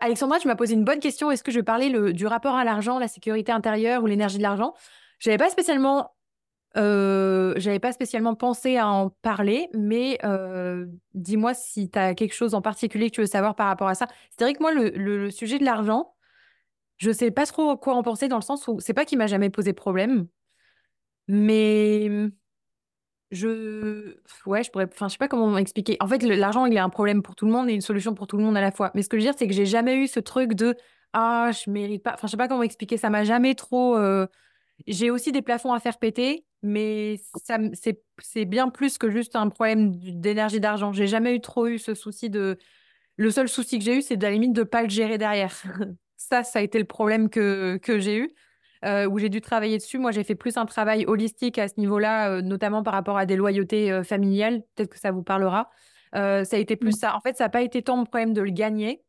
Alexandra, tu m'as posé une bonne question. Est-ce que je vais parler le, du rapport à l'argent, la sécurité intérieure ou l'énergie de l'argent? J'avais pas spécialement, euh, j'avais pas spécialement pensé à en parler, mais euh, dis-moi si tu as quelque chose en particulier que tu veux savoir par rapport à ça. C'est vrai que moi, le, le, sujet de l'argent, je sais pas trop quoi en penser dans le sens où c'est pas qu'il m'a jamais posé problème, mais je ouais je pourrais enfin je sais pas comment expliquer en fait l'argent il est un problème pour tout le monde et une solution pour tout le monde à la fois. Mais ce que je veux dire c'est que j'ai jamais eu ce truc de ah je mérite pas enfin je sais pas comment expliquer ça m'a jamais trop euh, j'ai aussi des plafonds à faire péter mais ça c'est c'est bien plus que juste un problème d'énergie d'argent. J'ai jamais eu trop eu ce souci de le seul souci que j'ai eu c'est de la limite de pas le gérer derrière. Ça ça a été le problème que que j'ai eu euh, où j'ai dû travailler dessus. Moi, j'ai fait plus un travail holistique à ce niveau-là, euh, notamment par rapport à des loyautés euh, familiales. Peut-être que ça vous parlera. ça a été plus ça. En fait, ça n'a pas été tant mon problème de le gagner.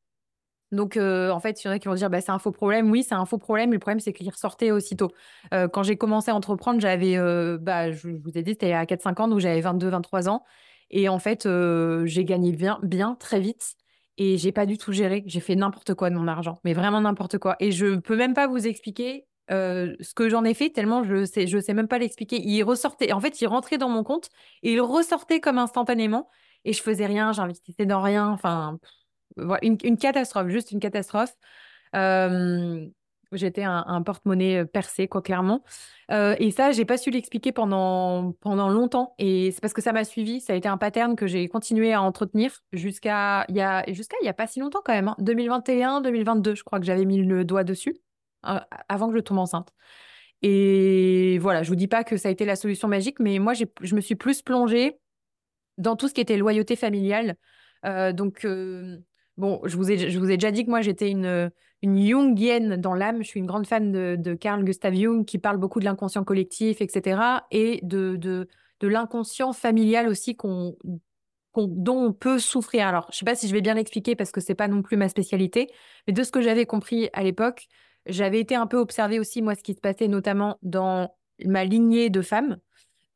Donc, en fait, il y en a qui vont dire, bah, c'est un faux problème. Oui, c'est un faux problème. Mais le problème, c'est qu'il ressortait aussitôt. quand j'ai commencé à entreprendre, j'avais, bah, je, vous ai dit, c'était à 4-5 ans, donc j'avais 22-23 ans. Et en fait, j'ai gagné bien, bien, très vite. Et j'ai pas du tout géré. J'ai fait n'importe quoi de mon argent, mais vraiment n'importe quoi. Et je peux même pas vous expliquer ce que j'en ai fait tellement je sais je sais même pas l'expliquer. Il ressortait en fait il rentrait dans mon compte et il ressortait comme instantanément et je faisais rien j'investissais dans rien enfin une, une, catastrophe juste une catastrophe. J'étais un, porte-monnaie euh, percé quoi clairement. Et ça j'ai pas su l'expliquer pendant pendant longtemps et c'est parce que ça m'a suivi ça a été un pattern que j'ai continué à entretenir jusqu'à il y a jusqu'à y a pas si longtemps quand même 2021 hein. 2022 je crois que j'avais mis le doigt dessus avant que je tombe enceinte. Et voilà, je vous dis pas que ça a été la solution magique, mais moi, je me suis plus plongée dans tout ce qui était loyauté familiale. Euh, donc, euh, bon, je vous, ai, je vous ai déjà dit que moi, j'étais une, une Jungienne dans l'âme. Je suis une grande fan de, Carl Gustav Jung, qui parle beaucoup de l'inconscient collectif, etc. Et de, de, de l'inconscient familial aussi qu'on dont on peut souffrir. Alors, je sais pas si je vais bien l'expliquer parce que c'est pas non plus ma spécialité, mais de ce que j'avais compris à l'époque, j'avais été un peu observée aussi, moi, ce qui se passait notamment dans ma lignée de femmes.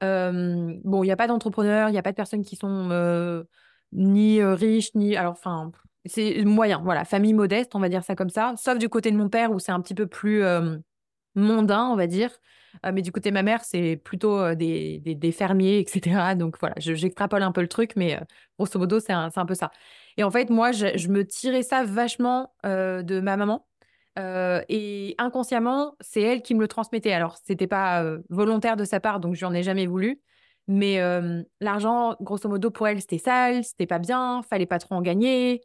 Euh, bon, il n'y a pas d'entrepreneurs, il n'y a pas de personnes qui sont euh, ni euh, riches, ni. Alors, enfin, c'est moyen, voilà, famille modeste, on va dire ça comme ça. Sauf du côté de mon père où c'est un petit peu plus mondain, on va dire. mais du côté de ma mère, c'est plutôt des, des, fermiers, etc. Donc voilà, j'extrapole un peu le truc, mais grosso modo, c'est un, un, peu ça. Et en fait, moi, je, je me tirais ça vachement de ma maman. Et inconsciemment, c'est elle qui me le transmettait. Alors, c'était pas volontaire de sa part, donc je n'en ai jamais voulu. Mais l'argent, grosso modo, pour elle, c'était sale, c'était pas bien, fallait pas trop en gagner.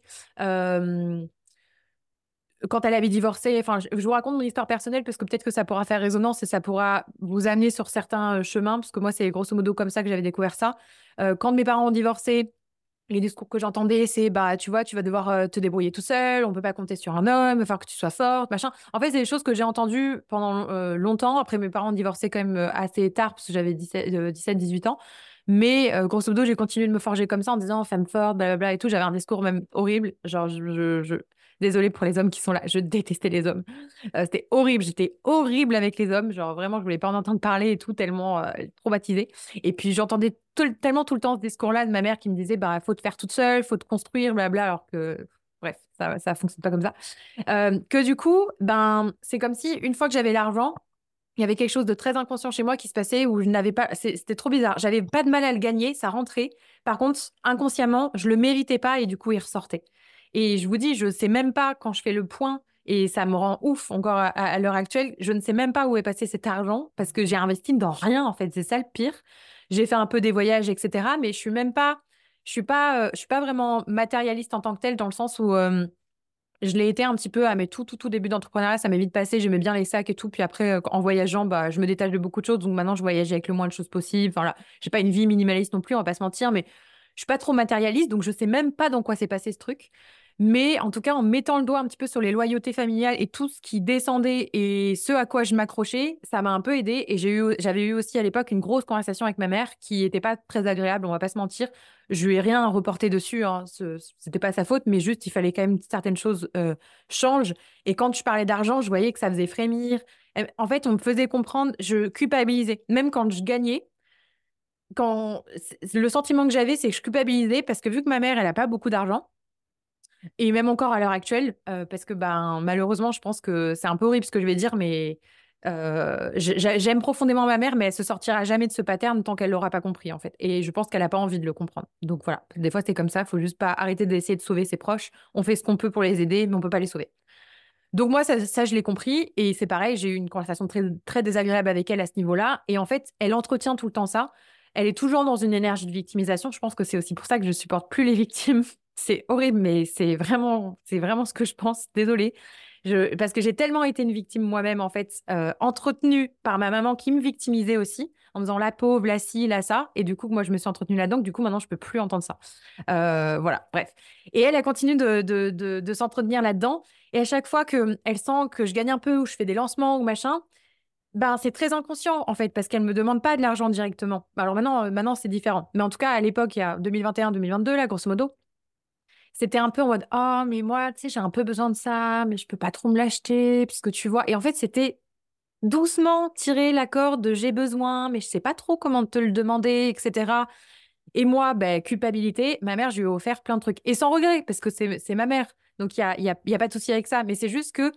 quand elle avait divorcé, enfin, je, vous raconte mon histoire personnelle parce que peut-être que ça pourra faire résonance et ça pourra vous amener sur certains chemins, parce que moi, c'est grosso modo comme ça que j'avais découvert ça. quand mes parents ont divorcé, les discours que j'entendais, c'est bah tu vois, tu vas devoir euh, te débrouiller tout seul, on peut pas compter sur un homme, falloir que tu sois forte, machin. En fait, c'est des choses que j'ai entendues pendant euh, longtemps. Après, mes parents divorcé quand même euh, assez tard parce que j'avais 17, 17, 18 ans. Mais grosso modo, j'ai continué de me forger comme ça en disant femme forte, blablabla et tout. J'avais un discours même horrible. Genre, je, je, Désolée pour les hommes qui sont là. Je détestais les hommes. C'était horrible. J'étais horrible avec les hommes. Genre, vraiment, je voulais pas en entendre parler et tout, tellement traumatisée. Et puis, j'entendais tellement tout le temps ce discours-là de ma mère qui me disait bah faut te faire toute seule, faut te construire, blabla, alors que bref, ça ça fonctionne pas comme ça. Euh, que du coup, ben c'est comme si une fois que j'avais l'argent, il y avait quelque chose de très inconscient chez moi qui se passait où je n'avais pas, c'était trop bizarre. J'avais pas de mal à le gagner, ça rentrait. Par contre, inconsciemment, je le méritais pas et du coup, il ressortait. Et je vous dis, je sais même pas quand je fais le point et ça me rend ouf encore à, à l'heure actuelle. Je ne sais même pas où est passé cet argent parce que j'ai investi dans rien en fait. C'est ça le pire. J'ai fait un peu des voyages, etc. Mais je suis même pas, je suis pas, euh, je suis pas vraiment matérialiste en tant que telle dans le sens où euh, je l'ai été un petit peu à mes tout, tout, tout début d'entrepreneuriat. Ça m'est vite passé. J'aimais bien les sacs et tout. Puis après, euh, en voyageant, bah, je me détache de beaucoup de choses. Donc maintenant, je voyage avec le moins de choses possible. Enfin là, j'ai pas une vie minimaliste non plus, on va pas se mentir, mais je suis pas trop matérialiste. Donc je sais même pas dans quoi s'est passé ce truc. Mais en tout cas, en mettant le doigt un petit peu sur les loyautés familiales et tout ce qui descendait et ce à quoi je m'accrochais, ça m'a un peu aidé. Et j'ai eu, j'avais eu aussi à l'époque une grosse conversation avec ma mère qui n'était pas très agréable, on va pas se mentir. Je lui ai rien reporté dessus, hein. Ce c'était pas sa faute, mais juste il fallait quand même certaines choses euh, changent. Et quand je parlais d'argent, je voyais que ça faisait frémir. En fait, on me faisait comprendre, je culpabilisais. Même quand je gagnais, quand le sentiment que j'avais, c'est que je culpabilisais parce que vu que ma mère, elle a pas beaucoup d'argent, Et même encore à l'heure actuelle, parce que ben, malheureusement, je pense que c'est un peu horrible ce que je vais dire, mais j'aime profondément ma mère, mais elle se sortira jamais de ce pattern tant qu'elle l'aura pas compris, en fait. Et je pense qu'elle n'a pas envie de le comprendre. Donc voilà, des fois, c'est comme ça. Il faut juste pas arrêter d'essayer de sauver ses proches. On fait ce qu'on peut pour les aider, mais on peut pas les sauver. Donc moi, ça, ça je l'ai compris. Et c'est pareil, j'ai eu une conversation très, très désagréable avec elle à ce niveau-là. Et en fait, elle entretient tout le temps ça. Elle est toujours dans une énergie de victimisation. Je pense que c'est aussi pour ça que je supporte plus les victimes. C'est horrible, mais c'est vraiment, c'est vraiment ce que je pense. Désolée. Parce que j'ai tellement été une victime moi-même, en fait, euh, entretenue par ma maman qui me victimisait aussi, en me disant la pauvre, la ci, la ça. Et du coup, moi, je me suis entretenue là-dedans. Du coup, maintenant, je peux plus entendre ça. Euh, voilà, bref. Et elle, elle continue de, s'entretenir là-dedans. Et à chaque fois qu'elle sent que je gagne un peu ou je fais des lancements ou machin, ben, c'est très inconscient en fait, parce qu'elle me demande pas de l'argent directement. Alors maintenant, euh, maintenant c'est différent. Mais en tout cas, à l'époque, il y a 2021-2022, là, grosso modo, c'était un peu en mode Oh, mais moi, tu sais, j'ai un peu besoin de ça, mais je peux pas trop me l'acheter, puisque tu vois. Et en fait, c'était doucement tirer la corde de j'ai besoin, mais je sais pas trop comment te le demander, etc. Et moi, ben, culpabilité, ma mère, je lui ai offert plein de trucs. Et sans regret, parce que c'est ma mère. Donc, il n'y a, y a, y a pas de souci avec ça. Mais c'est juste que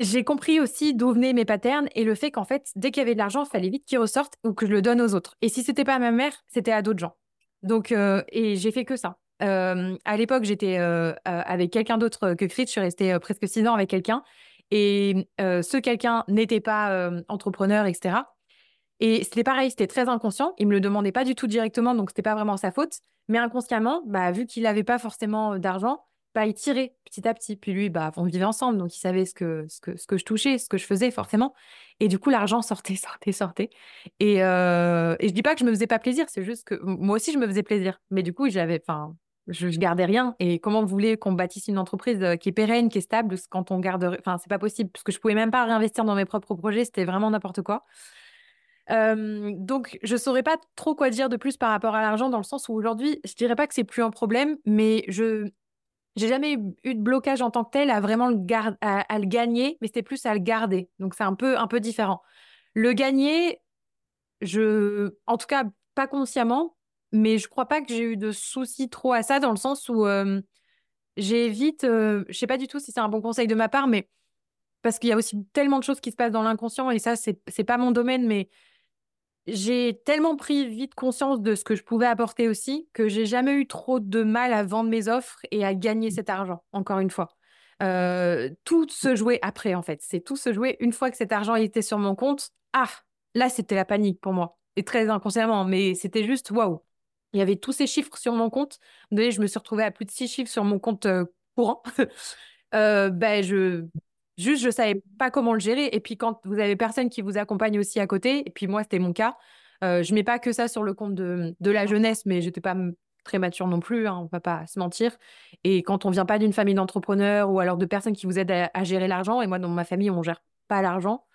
j'ai compris aussi d'où venaient mes patterns et le fait qu'en fait, dès qu'il y avait de l'argent, il fallait vite qu'il ressorte ou que je le donne aux autres. Et si c'était pas à ma mère, c'était à d'autres gens. Donc, euh, et j'ai fait que ça. Euh, à l'époque, j'étais euh, avec quelqu'un d'autre que Chris. Je suis restée presque six ans avec quelqu'un. Et ce quelqu'un n'était pas entrepreneur, etc. Et c'était pareil, c'était très inconscient. Il me le demandait pas du tout directement, donc c'était pas vraiment sa faute. Mais inconsciemment, bah, vu qu'il n'avait pas forcément d'argent, bah, il tirait petit à petit. Puis lui, bah, on vivait ensemble, donc il savait ce que, je touchais, ce que je faisais forcément. Et du coup, l'argent sortait, sortait, sortait. Et, euh, et je dis pas que je me faisais pas plaisir, c'est juste que moi aussi, je me faisais plaisir. Mais du coup, j'avais, je, je, gardais rien. Et comment vous voulez qu'on bâtisse une entreprise euh, qui est pérenne, qui est stable, quand on garde, enfin, c'est pas possible, parce que je pouvais même pas réinvestir dans mes propres projets, c'était vraiment n'importe quoi. Donc, je saurais pas trop quoi dire de plus par rapport à l'argent, dans le sens où aujourd'hui, je dirais pas que c'est plus un problème, mais je, j'ai jamais eu de blocage en tant que tel à vraiment le, à, le gagner, mais c'était plus à le garder. Donc c'est un peu, un peu différent. Le gagner, je, en tout cas, pas consciemment, mais je crois pas que j'ai eu de soucis trop à ça, dans le sens où euh, j'évite, euh, je sais pas du tout si c'est un bon conseil de ma part, mais parce qu'il y a aussi tellement de choses qui se passent dans l'inconscient, et ça, c'est, c'est pas mon domaine, mais j'ai tellement pris vite conscience de ce que je pouvais apporter aussi que j'ai jamais eu trop de mal à vendre mes offres et à gagner cet argent, encore une fois. Tout se jouait après, en fait. C'est tout se jouait une fois que cet argent était sur mon compte. Ah, là, c'était la panique pour moi. Et très inconsciemment, mais c'était juste waouh. Il y avait tous ces chiffres sur mon compte. Vous je me suis retrouvée à plus de six chiffres sur mon compte euh, courant. euh, ben, je, Juste, je savais pas comment le gérer. Et puis, quand vous avez personne qui vous accompagne aussi à côté, et puis moi, c'était mon cas, euh, je mets pas que ça sur le compte de, de la jeunesse, mais j'étais pas très mature non plus, hein, on va pas se mentir. Et quand on vient pas d'une famille d'entrepreneurs ou alors de personnes qui vous aident à, gérer l'argent, et moi, dans ma famille, on gère pas l'argent,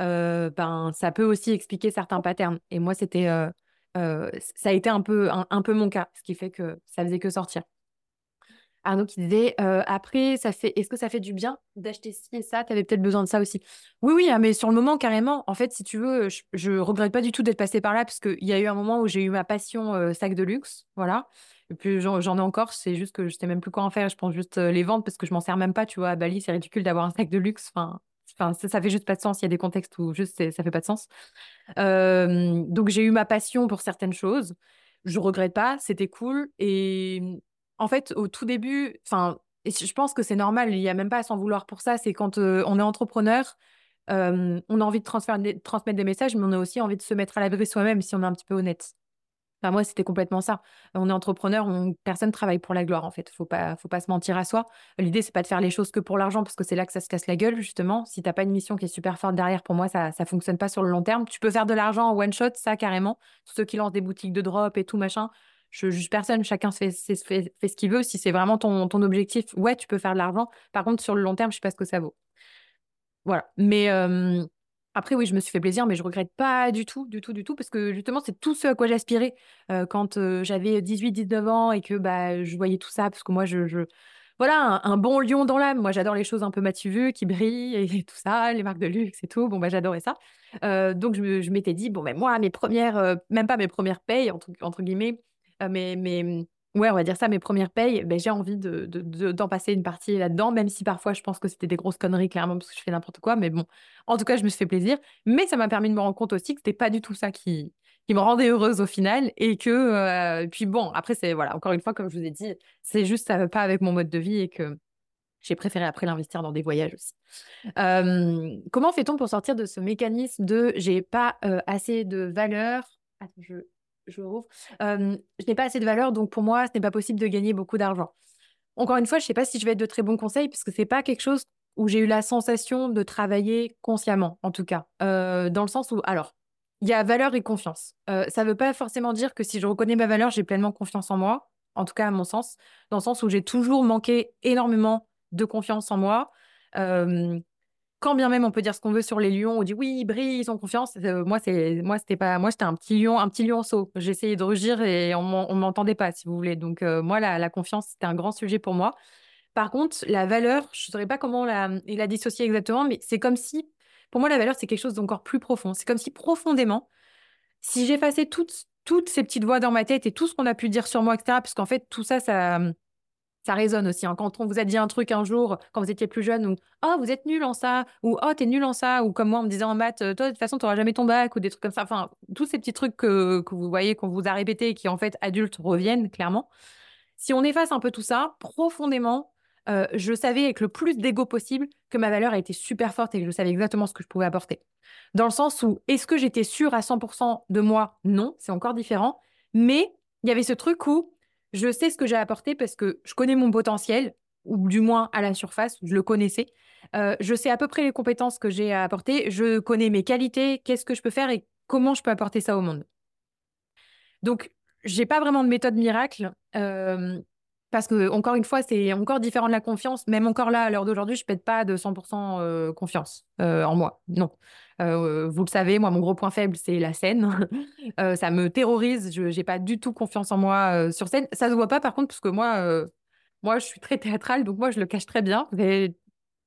euh, ben, ça peut aussi expliquer certains patterns. Et moi, c'était, euh, ça a été un peu, un peu mon cas, ce qui fait que ça faisait que sortir. Arnaud qui disait euh, après, ça fait, est-ce que ça fait du bien d'acheter ci et ça? Tu avais peut-être besoin de ça aussi. Oui, oui, hein, mais sur le moment, carrément. En fait, si tu veux, je, ne regrette pas du tout d'être passé par là parce qu'il y a eu un moment où j'ai eu ma passion euh, sac de luxe. Voilà. Et puis j'en, ai encore, c'est juste que je sais même plus quoi en faire. Je pense juste les vendre parce que je m'en sers même pas. Tu vois, à Bali, c'est ridicule d'avoir un sac de luxe. Enfin, enfin ça, ça fait juste pas de sens. Il y a des contextes où juste ça fait pas de sens. donc j'ai eu ma passion pour certaines choses. Je regrette pas, c'était cool. Et en fait, au tout début, enfin, je pense que c'est normal, il n'y a même pas à s'en vouloir pour ça. C'est quand on est entrepreneur, on a envie de, transmettre des messages, mais on a aussi envie de se mettre à l'abri soi-même si on est un petit peu honnête. Moi, c'était complètement ça. On est entrepreneur, on... personne travaille pour la gloire, en fait. Faut pas, faut pas se mentir à soi. L'idée, c'est pas de faire les choses que pour l'argent, parce que c'est là que ça se casse la gueule, justement. Si t'as pas une mission qui est super forte derrière, pour moi, ça, ça fonctionne pas sur le long terme. Tu peux faire de l'argent en one shot, ça carrément. Ceux qui lancent des boutiques de drop et tout machin, je juge personne, chacun fait, fait, ce qu'il veut. Si c'est vraiment ton, ton objectif, ouais, tu peux faire de l'argent. Par contre, sur le long terme, je sais pas ce que ça vaut. Voilà. Mais après, oui, je me suis fait plaisir, mais je regrette pas du tout, du tout, du tout, parce que justement, c'est tout ce à quoi j'aspirais euh, quand euh, j'avais 18, 19 ans et que bah, je voyais tout ça, parce que moi, je, je... voilà, un, bon lion dans l'âme. Moi, j'adore les choses un peu matu qui brillent et, tout ça, les marques de luxe et tout. Bon, bah, j'adorais ça. donc, je, m'étais dit, bon, mais moi, mes premières, même pas mes premières payes, entre, guillemets, euh, mes, mes, ouais, on va dire ça, mes premières payes, ben, j'ai envie de, d'en passer une partie là-dedans, même si parfois je pense que c'était des grosses conneries, clairement, parce que je fais n'importe quoi. Mais bon, en tout cas, je me suis fait plaisir. Mais ça m'a permis de me rendre compte aussi que c'était pas du tout ça qui, qui me rendait heureuse au final. Et que, euh, puis bon, après, c'est, voilà, encore une fois, comme je vous ai dit, c'est juste, ça va pas avec mon mode de vie et que j'ai préféré après l'investir dans des voyages aussi. comment fait-on pour sortir de ce mécanisme de j'ai pas euh, assez de valeur? Attends, je, je rouvre. je n'ai pas assez de valeur, donc pour moi, ce n'est pas possible de gagner beaucoup d'argent. Encore une fois, je ne sais pas si je vais être de très bons conseils, puisque ce n'est pas quelque chose où j'ai eu la sensation de travailler consciemment, en tout cas. dans le sens où, alors, il y a valeur et confiance. ça ne veut pas forcément dire que si je reconnais ma valeur, j'ai pleinement confiance en moi, en tout cas à mon sens, dans le sens où j'ai toujours manqué énormément de confiance en moi quand bien même on peut dire ce qu'on veut sur les lions, on dit oui, ils brillent, ils ont confiance. Euh, moi, c'est moi, c'était pas, moi, c'était un petit lion, un petit lionceau. J'essayais de rugir et on m'entendait pas, si vous voulez. Donc euh, moi, la, confiance, c'était un grand sujet pour moi. Par contre, la valeur, je ne saurais pas comment la, la dissocier exactement, mais c'est comme si, pour moi, la valeur, c'est quelque chose d'encore plus profond. C'est comme si profondément, si j'effaçais toutes, toutes ces petites voix dans ma tête et tout ce qu'on a pu dire sur moi, etc., parce qu'en fait, tout ça, ça, ça résonne aussi. Hein. Quand on vous a dit un truc un jour, quand vous étiez plus jeune, ou Oh, vous êtes nul en ça, ou Oh, t'es nul en ça, ou comme moi, on me disait en maths, toi, de toute façon, t'auras jamais ton bac, ou des trucs comme ça. Enfin, tous ces petits trucs que, que vous voyez, qu'on vous a répétés, qui en fait, adultes, reviennent clairement. Si on efface un peu tout ça, profondément, euh, je savais avec le plus d'ego possible que ma valeur a été super forte et que je savais exactement ce que je pouvais apporter. Dans le sens où, est-ce que j'étais sûre à 100% de moi? Non, c'est encore différent. Mais il y avait ce truc où je sais ce que j'ai apporté parce que je connais mon potentiel, ou du moins à la surface, je le connaissais. Euh, je sais à peu près les compétences que j'ai à apporter. Je connais mes qualités, qu'est-ce que je peux faire et comment je peux apporter ça au monde. Donc, j'ai pas vraiment de méthode miracle. Euh, parce que, encore une fois, c'est encore différent de la confiance. Même encore là, à l'heure d'aujourd'hui, je ne pète pas de 100% euh, confiance en moi. Non. Euh, vous le savez, moi, mon gros point faible, c'est la scène. Euh, ça me terrorise. Je n'ai pas du tout confiance en moi euh, sur scène. Ça se voit pas, par contre, parce que moi, moi, je suis très théâtrale, donc moi, je le cache très bien. Vous n'allez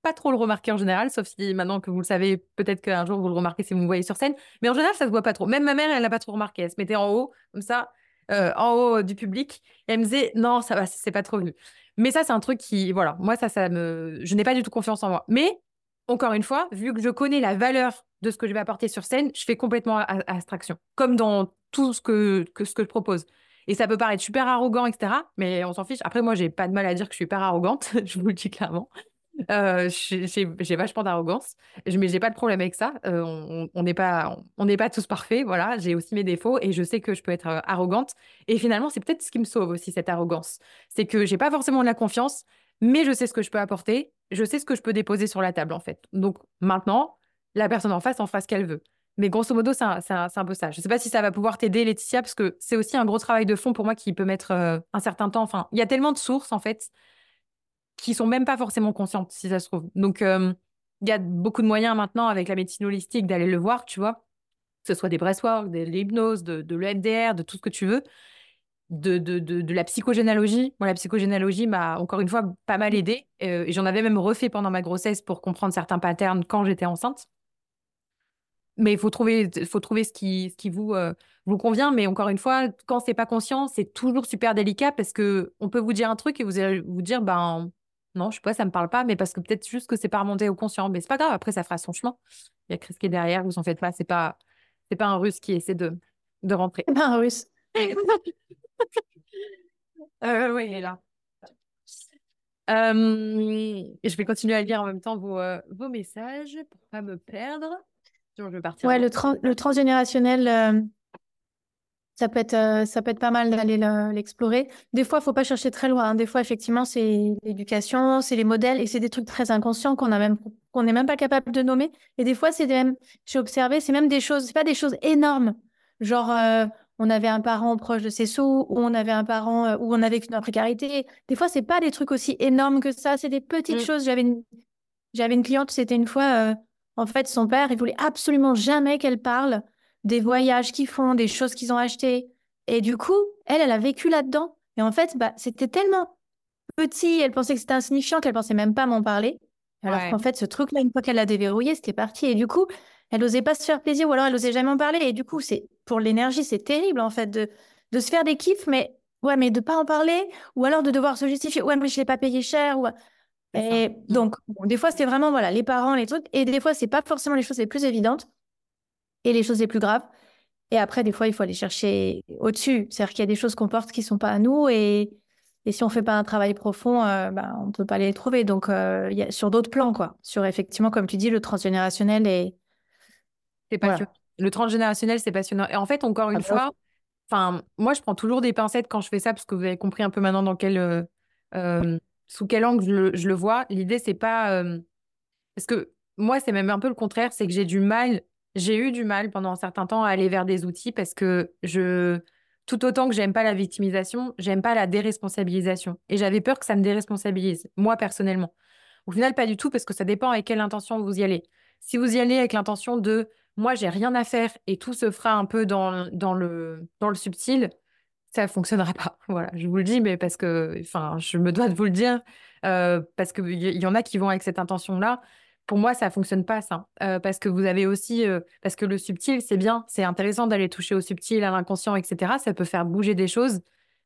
pas trop le remarquer en général, sauf si maintenant que vous le savez, peut-être qu'un jour, vous le remarquez si vous me voyez sur scène. Mais en général, ça se voit pas trop. Même ma mère, elle n'a pas trop remarqué. Elle se mettait en haut, comme ça, en haut du public. Elle me disait, non, ça va, c'est pas trop venu. Mais ça, c'est un truc qui, voilà, moi, ça, ça me. Je n'ai pas du tout confiance en moi. Mais encore une fois, vu que je connais la valeur de ce que je vais apporter sur scène, je fais complètement abstraction, comme dans tout ce que, ce que je propose. Et ça peut paraître super arrogant, etc. Mais on s'en fiche. Après, moi, j'ai pas de mal à dire que je suis hyper arrogante, je vous le dis clairement. Euh, j'ai vachement d'arrogance, mais j'ai pas de problème avec ça. Euh, on n'est pas, pas tous parfaits, voilà. J'ai aussi mes défauts et je sais que je peux être euh, arrogante. Et finalement, c'est peut-être ce qui me sauve aussi cette arrogance, c'est que j'ai pas forcément de la confiance, mais je sais ce que je peux apporter, je sais ce que je peux déposer sur la table en fait. Donc maintenant, la personne en face en fasse ce qu'elle veut. Mais grosso modo, c'est un, un, peu ça. Je ne sais pas si ça va pouvoir t'aider, Laetitia, parce que c'est aussi un gros travail de fond pour moi qui peut mettre un certain temps. Enfin, il y a tellement de sources, en fait, qui sont même pas forcément conscientes, si ça se trouve. Donc, euh, il y a beaucoup de moyens maintenant avec la médecine holistique d'aller le voir, tu vois. Que ce soit des breathwork, de l'hypnose, de, de l'EMDR, de tout ce que tu veux de, de, de, la psychogénéalogie. Moi, la psychogénéalogie m'a encore une fois pas mal aidée. Euh, j'en avais même refait pendant ma grossesse pour comprendre certains patterns quand j'étais enceinte. Mais il faut trouver, faut trouver ce qui, ce qui vous, euh, vous convient. Mais encore une fois, quand c'est pas conscient, c'est toujours super délicat parce que on peut vous dire un truc et vous vous dire, ben non, je sais pas, ça me parle pas, mais parce que peut-être juste que c'est pas remonté au conscient. Mais c'est pas grave, après ça fera son chemin. Il y a Chris qui est derrière, vous en faites pas, c'est pas, c'est pas un russe qui essaie de, de rentrer. pas un russe. Euh, oui, il est là. Euh, je vais continuer à lire en même temps vos, euh, vos messages pour pas me perdre. je vais partir. Ouais, le, le transgénérationnel, ça peut être, ça peut être pas mal d'aller l'explorer. Des fois, il faut pas chercher très loin. Hein. Des fois, effectivement, c'est l'éducation, c'est les modèles et c'est des trucs très inconscients qu'on a même qu'on n'est même pas capable de nommer. Et des fois, c'est même, j'ai observé, c'est même des choses, c'est pas des choses énormes. Genre, on avait un parent proche de ses sous, ou on avait un parent euh, où on avait une précarité. Des fois, c'est pas des trucs aussi énormes que ça, c'est des petites mm. choses. J'avais une... j'avais une cliente, c'était une fois, euh, en fait, son père, il voulait absolument jamais qu'elle parle des voyages qu'ils font, des choses qu'ils ont achetées. Et du coup, elle, elle a vécu là-dedans. Et en fait, bah, c'était tellement petit, elle pensait que c'était insignifiant qu'elle pensait même pas m'en parler. Alors qu'en fait, ce truc-là, une fois qu'elle l'a déverrouillé, c'était parti. Et du coup, elle n'osait pas se faire plaisir ou alors elle n'osait jamais en parler. Et du coup, c'est pour l'énergie, c'est terrible en fait de, de se faire des kiffs, mais Ouais, mais de pas en parler, ou alors de devoir se justifier. Ouais, mais je l'ai pas payé cher. Ou... Et donc, des fois, c'est vraiment voilà, les parents, les trucs. Et des fois, c'est pas forcément les choses les plus évidentes et les choses les plus graves. Et après, des fois, il faut aller chercher au-dessus. C'est-à-dire qu'il y a des choses qu'on porte qui sont pas à nous. Et, et si on fait pas un travail profond, euh, ben, on peut pas les trouver. Donc, euh, y a, sur d'autres plans, quoi. Sur effectivement, comme tu dis, le transgénérationnel et. C'est passionnant. Le transgénérationnel, c'est passionnant. Et en fait, encore une ah, fois, enfin, moi, je prends toujours des pincettes quand je fais ça, parce que vous avez compris un peu maintenant dans quel. Euh, sous quel angle je le, vois. L'idée, c'est pas. Parce que moi, c'est même un peu le contraire, c'est que j'ai du mal, j'ai eu du mal pendant un certain temps à aller vers des outils parce que je. Tout autant que j'aime pas la victimisation, j'aime pas la déresponsabilisation. Et j'avais peur que ça me déresponsabilise, moi personnellement. Au final, pas du tout, parce que ça dépend avec quelle intention vous y allez. Si vous y allez avec l'intention de moi, j'ai rien à faire et tout se fera un peu dans, dans, le, dans le subtil, ça fonctionnera pas. Voilà, je vous le dis, mais parce que, enfin, je me dois de vous le dire, euh, parce qu'il y, y en a qui vont avec cette intention-là. Pour moi, ça fonctionne pas, ça. Euh, parce que vous avez aussi, euh, parce que le subtil, c'est bien, c'est intéressant d'aller toucher au subtil, à l'inconscient, etc. Ça peut faire bouger des choses,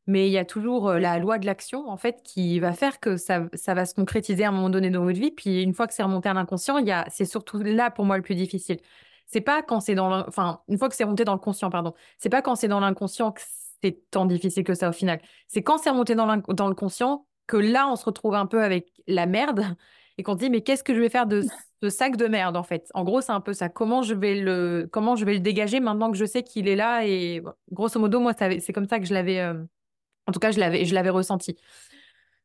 mais il y a toujours la loi de l'action, en fait, qui va faire que ça, ça va se concrétiser à un moment donné dans votre vie. Puis une fois que c'est remonté à l'inconscient, il y a, c'est surtout là pour moi le plus difficile. C'est pas quand c'est dans, enfin, une fois que c'est remonté dans le conscient, pardon. C'est pas quand c'est dans l'inconscient que c'est tant difficile que ça au final. C'est quand c'est remonté dans, dans, le conscient que là, on se retrouve un peu avec la merde et qu'on se dit, mais qu'est-ce que je vais faire de ce sac de merde, en fait? En gros, c'est un peu ça. Comment je vais le, comment je vais le dégager maintenant que je sais qu'il est là Et grosso modo, moi, c'est comme ça que je l'avais... Euh, en tout cas, je l'avais, je l'avais ressenti.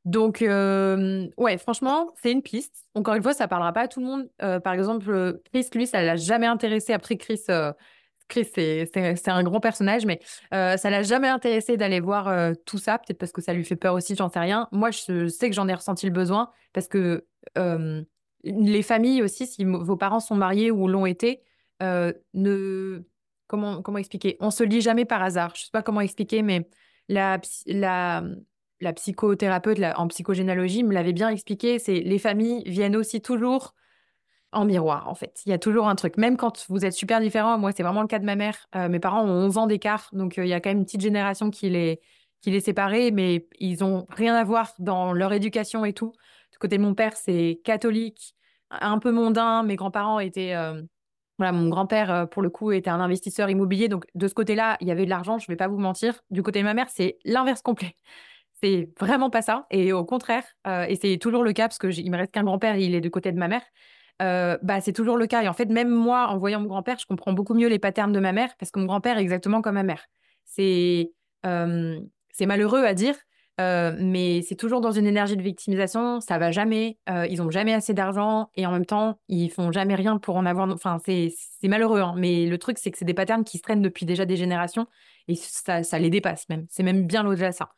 Donc, euh, ouais, franchement, c'est une piste. Encore une fois, ça parlera pas à tout le monde. Euh, par exemple, Chris, lui, ça l'a jamais intéressé. Après, Chris, Chris, c'est un grand personnage, mais euh, ça l'a jamais intéressé d'aller voir euh, tout ça, peut-être parce que ça lui fait peur aussi, j'en sais rien. Moi, je sais que j'en ai ressenti le besoin, parce que euh, les familles aussi, si vos parents sont mariés ou l'ont été, ne... Comment, comment expliquer? On se lit jamais par hasard. Je sais pas comment expliquer, mais la, la, la psychothérapeute en psychogénéalogie me l'avait bien expliqué, c'est les familles viennent aussi toujours en miroir, en fait. Il y a toujours un truc. Même quand vous êtes super différents, moi, c'est vraiment le cas de ma mère. Euh, mes parents ont 11 ans d'écart, donc euh, il y a quand même une petite génération qui les, qui les séparait, mais ils ont rien à voir dans leur éducation et tout. Du côté de mon père, c'est catholique, un peu mondain. Mes grands-parents étaient... Euh, voilà, mon grand-père, pour le coup, était un investisseur immobilier. Donc, de ce côté-là, il y avait de l'argent, je ne vais pas vous mentir. Du côté de ma mère, c'est l'inverse complet. C'est vraiment pas ça. Et au contraire, et c'est toujours le cas, parce qu'il me reste qu'un grand-père, il est du côté de ma mère. Euh, bah, c'est toujours le cas. Et en fait, même moi, en voyant mon grand-père, je comprends beaucoup mieux les patterns de ma mère parce que mon grand-père est exactement comme ma mère. C'est euh, malheureux à dire, euh, mais c'est toujours dans une énergie de victimisation. Ça va jamais. ils ont jamais assez d'argent et en même temps, ils font jamais rien pour en avoir. Enfin, c'est malheureux. Hein. Mais le truc, c'est que c'est des patterns qui se traînent depuis déjà des générations et ça, ça les dépasse même. C'est même bien au-delà de ça.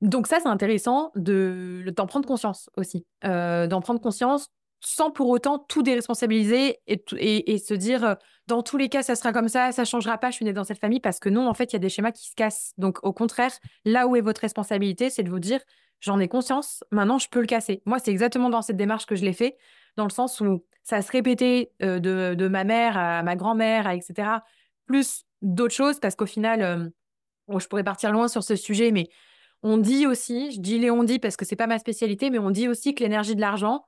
Donc ça, c'est intéressant de d'en prendre conscience aussi, d'en prendre conscience sans pour autant tout déresponsabiliser et, et, se dire euh, dans tous les cas ça sera comme ça, ça changera pas, je suis née dans cette famille parce que non, en fait, il y a des schémas qui se cassent. Donc au contraire, là où est votre responsabilité, c'est de vous dire j'en ai conscience, maintenant je peux le casser. Moi, c'est exactement dans cette démarche que je l'ai fait, dans le sens où ça se répétait euh, de, de, ma mère à ma grand-mère, etc., plus d'autres choses parce qu'au final, euh, je pourrais partir loin sur ce sujet, mais on dit aussi, je dis Léon dit parce que c'est pas ma spécialité, mais on dit aussi que l'énergie de l'argent,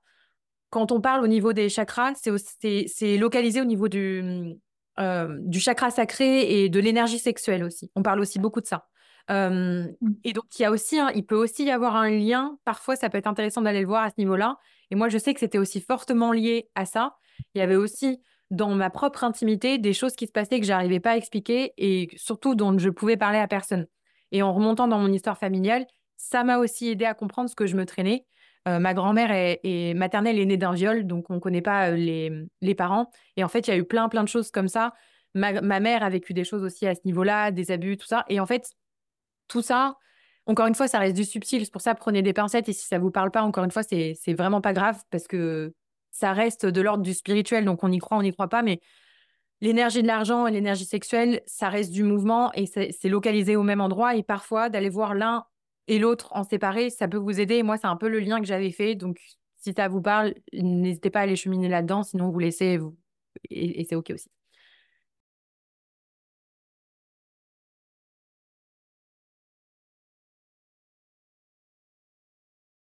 quand on parle au niveau des chakras, c'est localisé au niveau du, euh, du chakra sacré et de l'énergie sexuelle aussi. On parle aussi beaucoup de ça. Euh, mm. et donc, il y a aussi, il peut aussi y avoir un lien. Parfois, ça peut être intéressant d'aller le voir à ce niveau-là. Et moi, je sais que c'était aussi fortement lié à ça. Il y avait aussi dans ma propre intimité des choses qui se passaient que j'arrivais pas à expliquer et surtout dont je pouvais parler à personne. Et en remontant dans mon histoire familiale, ça m'a aussi aidé à comprendre ce que je me traînais euh, ma grand-mère est, maternelle est née d'un viol, donc on ne connaît pas euh, les, parents. Et en fait, il y a eu plein, plein de choses comme ça. Ma, mère a vécu des choses aussi à ce niveau-là, des abus, tout ça. Et en fait, tout ça, encore une fois, ça reste du subtil. C'est pour ça, prenez des pincettes. Et si ça ne vous parle pas, encore une fois, c'est vraiment pas grave parce que ça reste de l'ordre du spirituel. Donc on y croit, on n'y croit pas. Mais l'énergie de l'argent et l'énergie sexuelle, ça reste du mouvement et c'est localisé au même endroit. Et parfois, d'aller voir l'un et l'autre en séparé, ça peut vous aider. moi, c'est un peu le lien que j'avais fait. Donc, si ça vous parle, n'hésitez pas à aller cheminer là-dedans. Sinon, vous laissez vous... et, et c'est OK aussi.